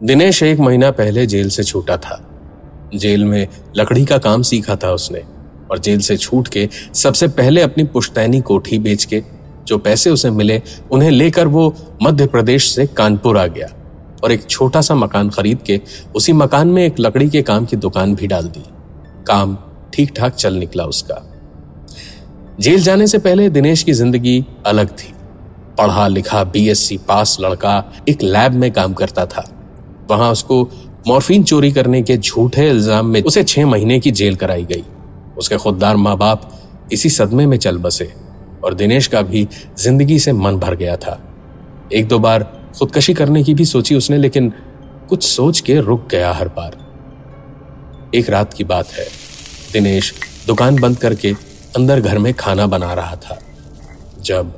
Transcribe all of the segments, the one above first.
दिनेश एक महीना पहले जेल से छूटा था। जेल में लकड़ी का काम सीखा था उसने और जेल से छूट के सबसे पहले अपनी पुश्तैनी कोठी बेच के जो पैसे उसे मिले, उन्हें लेकर वो मध्य प्रदेश से कानपुर आ गया और एक छोटा सा मकान खरीद के उसी मकान में एक लकड़ी के काम की दुकान भी डाल दी। काम ठीक ठाक चल निकला उसका। जेल जाने से पहले दिनेश की ज़िंदगी अलग थी। पढ़ा लिखा बीएससी पास लड़का एक लैब में काम करता था। वहाँ उसको मॉर्फिन चोरी करने के झूठे इल्ज़ाम में उसे छह महीने की जेल कराई गई। उसके खुददार माँ बाप इसी सदमे में चल बसे और दिनेश का भी ज़िंदगी से मन भर गया था। एक दो बार खुदकशी करने की भी सोची उसने, लेकिन कुछ सोच के रुक गया हर बार। एक रात की बात है। दिनेश दुकान बंद करके अंदर घर में खाना बना रहा था। जब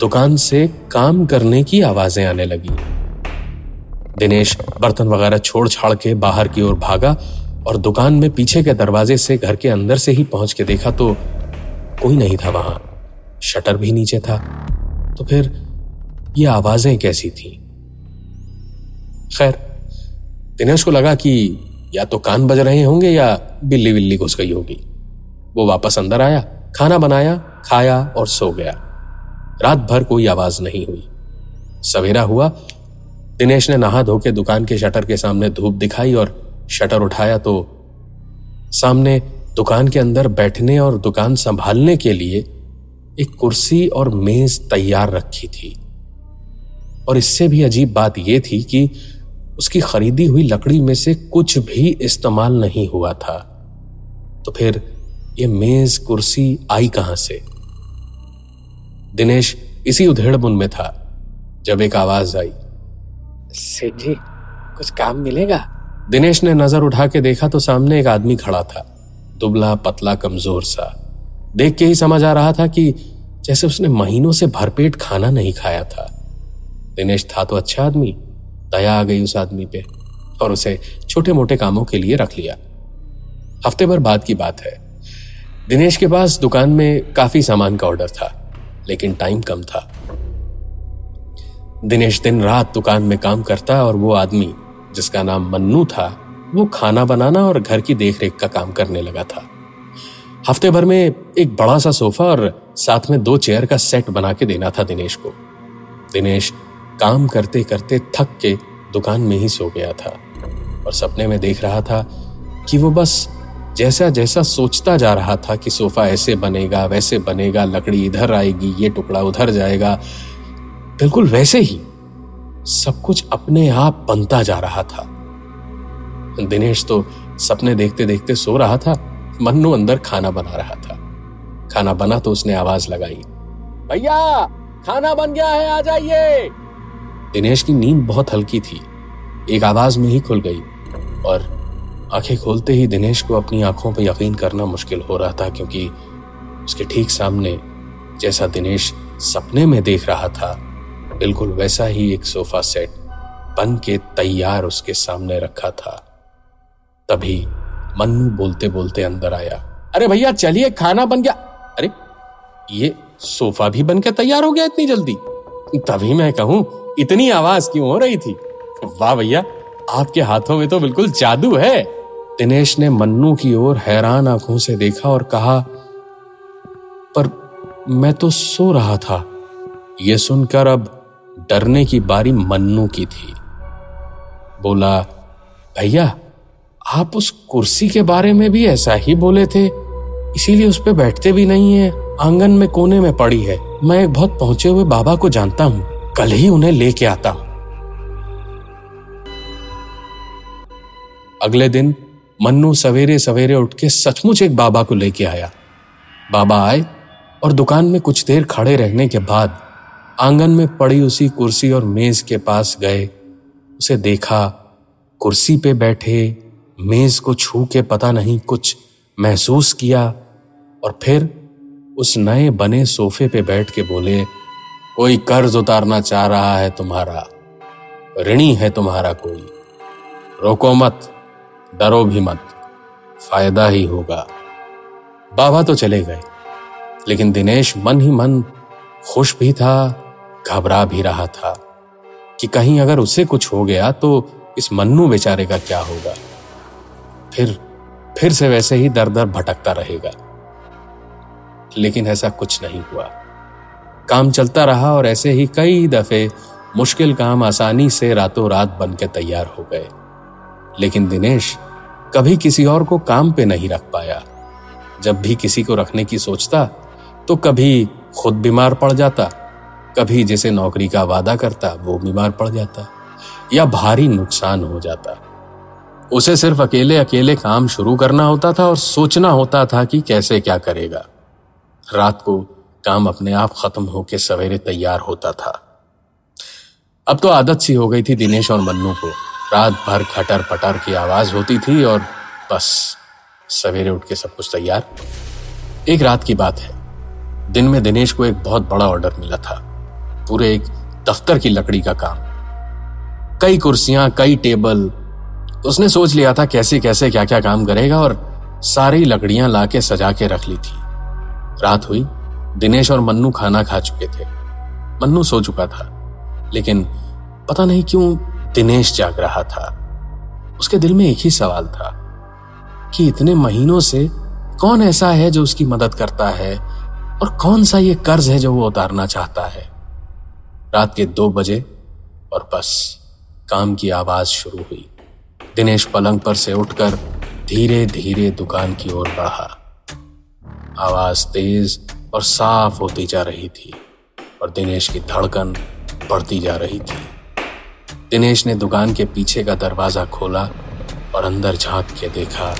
दुकान से काम करने की आवाज़ें आने लगी। दिनेश बर्तन वगैरह छोड़ छाड़ के बाहर की ओर भागा और दुकान में पीछे के दरवाजे से घर के अंदर से ही पहुँच के देखा तो कोई नहीं था वहाँ। शटर भी नीचे था। तो फिर ये आवाज़ें कैसी थी? खैर, दिनेश को लगा कि या तो कान बज रहे होंगे या बिल्ली बिल्ली घुस गई होगी। वो वापस अंदर आया, खाना बनाया, खाया और सो गया। रात भर कोई आवाज़ नहीं हुई। सवेरा हुआ दिनेश ने नहा धो के दुकान के शटर के सामने धूप दिखाई और शटर उठाया तो सामने दुकान के अंदर बैठने और दुकान संभालने के लिए एक कुर्सी और मेज तैयार रखी थी। और इससे भी अजीब बात यह थी कि उसकी खरीदी हुई लकड़ी में से कुछ भी इस्तेमाल नहीं हुआ था। तो फिर ये मेज, कुर्सी आई कहाँ से? दिनेश इसी उधेड़बुन में था, जब एक आवाज़ आई। सेठ जी कुछ काम मिलेगा? दिनेश ने नज़र उठा के देखा तो सामने एक आदमी खड़ा था। दुबला, पतला, कमज़ोर सा। देख के ही समझ आ रहा था कि जैसे उसने महीनों से भरपेट खाना नहीं खाया था। दिनेश था तो अच्छा आदमी। दया आ गई उस आदमी पे और उसे छोटे मोटे कामों के लिए रख लिया। हफ़्ते भर बाद की बात है। दिनेश के पास दुकान में काफ़ी सामान का ऑर्डर था, लेकिन टाइम कम था। दिनेश दिन रात दुकान में काम करता और वो आदमी, जिसका नाम मन्नू था, वो खाना बनाना और घर की देखरेख का काम करने लगा था। हफ़्ते भर में एक बड़ा सा सोफा और साथ में दो चेयर का सेट बना के देना था दिनेश को। दिनेश काम करते करते थक के दुकान में ही सो गया था और सपने में देख रहा था कि वो बस जैसा जैसा सोचता जा रहा था कि सोफा ऐसे बनेगा, वैसे बनेगा, लकड़ी इधर आएगी, ये टुकड़ा उधर जाएगा बिल्कुल वैसे ही सब कुछ अपने आप बनता जा रहा था। दिनेश तो सपने देखते देखते सो रहा था, मन्नू अंदर खाना बना रहा था। खाना बना तो उसने आवाज़ लगाई, भैया, खाना बन गया है, आ जाइए! दिनेश की नींद बहुत हल्की थी। एक आवाज़ में ही खुल गई और आँखें खोलते ही दिनेश को अपनी आँखों पर यकीन करना मुश्किल हो रहा था क्योंकि उसके ठीक सामने जैसा दिनेश सपने में देख रहा था बिल्कुल वैसा ही एक सोफा सेट बन के तैयार उसके सामने रखा था। तभी मन्नू बोलते बोलते अंदर आया। अरे भैया, चलिए, खाना बन गया। अरे, ये सोफा भी बन के तैयार हो गया इतनी जल्दी? तभी मैं कहूँ, इतनी आवाज़ क्यों हो रही थी? वाह भैया, आपके हाथों में तो बिल्कुल जादू है। दिनेश ने मन्नू की ओर हैरान आँखों से देखा और कहा, पर मैं तो सो रहा था। यह सुनकर अब डरने की बारी मन्नू की थी। बोला, भैया, आप उस कुर्सी के बारे में भी ऐसा ही बोले थे, इसीलिए उस पर बैठते भी नहीं है। आँगन में कोने में पड़ी है। मैं एक बहुत पहुँचे हुए बाबा को जानता हूँ। कल ही उन्हें लेके आता हूँ। अगले दिन मन्नू सवेरे सवेरे उठ के सचमुच एक बाबा को लेके आया। बाबा आए और दुकान में कुछ देर खड़े रहने के बाद आँगन में पड़ी उसी कुर्सी और मेज के पास गए। उसे देखा, कुर्सी पे बैठे, मेज को छू के पता नहीं कुछ महसूस किया और फिर उस नए बने सोफे पे बैठ के बोले, कोई कर्ज उतारना चाह रहा है तुम्हारा? ऋणी है तुम्हारा कोई। रोको मत, डरो भी मत, फ़ायदा ही होगा। बाबा तो चले गए, लेकिन दिनेश मन ही मन खुश भी था घबरा भी रहा था कि कहीं अगर उसे कुछ हो गया तो इस मन्नू बेचारे का क्या होगा? फिर फिर से वैसे ही दर दर भटकता रहेगा। लेकिन ऐसा कुछ नहीं हुआ। काम चलता रहा और ऐसे ही कई दफे मुश्किल काम आसानी से रातों रात बन के तैयार हो गए। लेकिन दिनेश कभी किसी और को काम पे नहीं रख पाया। जब भी किसी को रखने की सोचता तो कभी खुद बीमार पड़ जाता। कभी जिसे नौकरी का वादा करता, वो बीमार पड़ जाता या भारी नुकसान हो जाता। उसे सिर्फ़ अकेले अकेले काम शुरू करना होता था और सोचना होता था कि कैसे क्या करेगा। रात को काम अपने आप खत्म होकर सवेरे तैयार होता था। अब तो आदत सी हो गई थी दिनेश और मन्नू को। रात भर खटर पटर की आवाज़ होती थी और बस, सवेरे उठ के सब कुछ तैयार। एक रात की बात है। दिन में दिनेश को एक बहुत बड़ा ऑर्डर मिला था। पूरे एक दफ्तर की लकड़ी का काम। कई कुर्सियाँ, कई टेबल। उसने सोच लिया था कैसे कैसे क्या क्या काम करेगा और सारी लकड़ियाँ लाके सजा के रख ली थी। रात हुई, दिनेश और मन्नू खाना खा चुके थे। मन्नू सो चुका था, लेकिन पता नहीं क्यों दिनेश जाग रहा था। उसके दिल में एक ही सवाल था कि इतने महीनों से कौन ऐसा है जो उसकी मदद करता है और कौन सा ये कर्ज है जो वो उतारना चाहता है? रात के दो बजे और बस, काम की आवाज़ शुरू हुई। दिनेश पलंग पर से उठकर धीरे धीरे दुकान की ओर बढ़ा। आवाज़ तेज और साफ़ होती जा रही थी और दिनेश की धड़कन बढ़ती जा रही थी। दिनेश ने दुकान के पीछे का दरवाज़ा खोला और अंदर झाँक के देखा,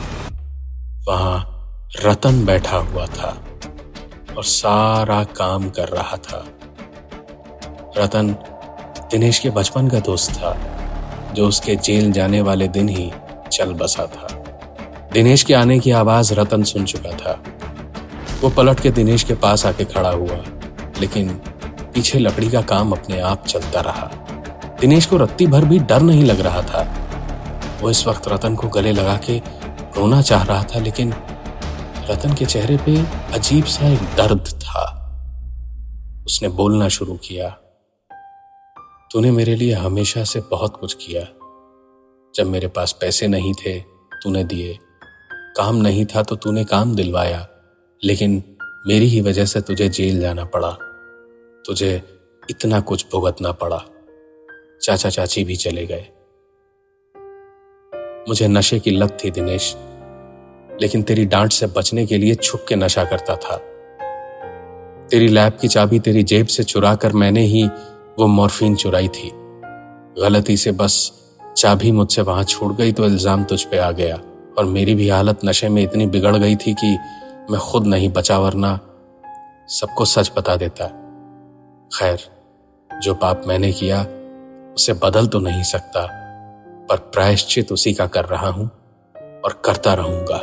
वहाँ रतन बैठा हुआ था और सारा काम कर रहा था। रतन, दिनेश के बचपन का दोस्त था, जो उसके जेल जाने वाले दिन ही चल बसा था। दिनेश के आने की आवाज़ रतन सुन चुका था। वो पलट के दिनेश के पास आके खड़ा हुआ, लेकिन पीछे लकड़ी का काम अपने आप चलता रहा। दिनेश को रत्ती भर भी डर नहीं लग रहा था। वो इस वक्त रतन को गले लगा के रोना चाह रहा था, लेकिन रतन के चेहरे पे अजीब सा एक दर्द था। उसने बोलना शुरू किया। तूने मेरे लिए हमेशा से बहुत कुछ किया। जब मेरे पास पैसे नहीं थे, तूने दिए। काम नहीं था तो तूने काम दिलवाया। लेकिन मेरी ही वजह से तुझे जेल जाना पड़ा। तुझे इतना कुछ भुगतना पड़ा। चाचा चाची भी चले गए। मुझे नशे की लत थी दिनेश। लेकिन तेरी डांट से बचने के लिए छुप के नशा करता था। तेरी लैब की चाबी तेरी जेब से चुरा कर मैंने ही वो मॉर्फिन चुराई थी। गलती से बस चाबी मुझसे वहाँ छूट गई तो इल्ज़ाम तुझ पे आ गया और मेरी भी हालत नशे में इतनी बिगड़ गई थी कि मैं खुद नहीं बचा, वरना सबको सच बता देता। खैर, जो पाप मैंने किया, उसे बदल तो नहीं सकता, पर प्रायश्चित उसी का कर रहा हूँ और करता रहूँगा।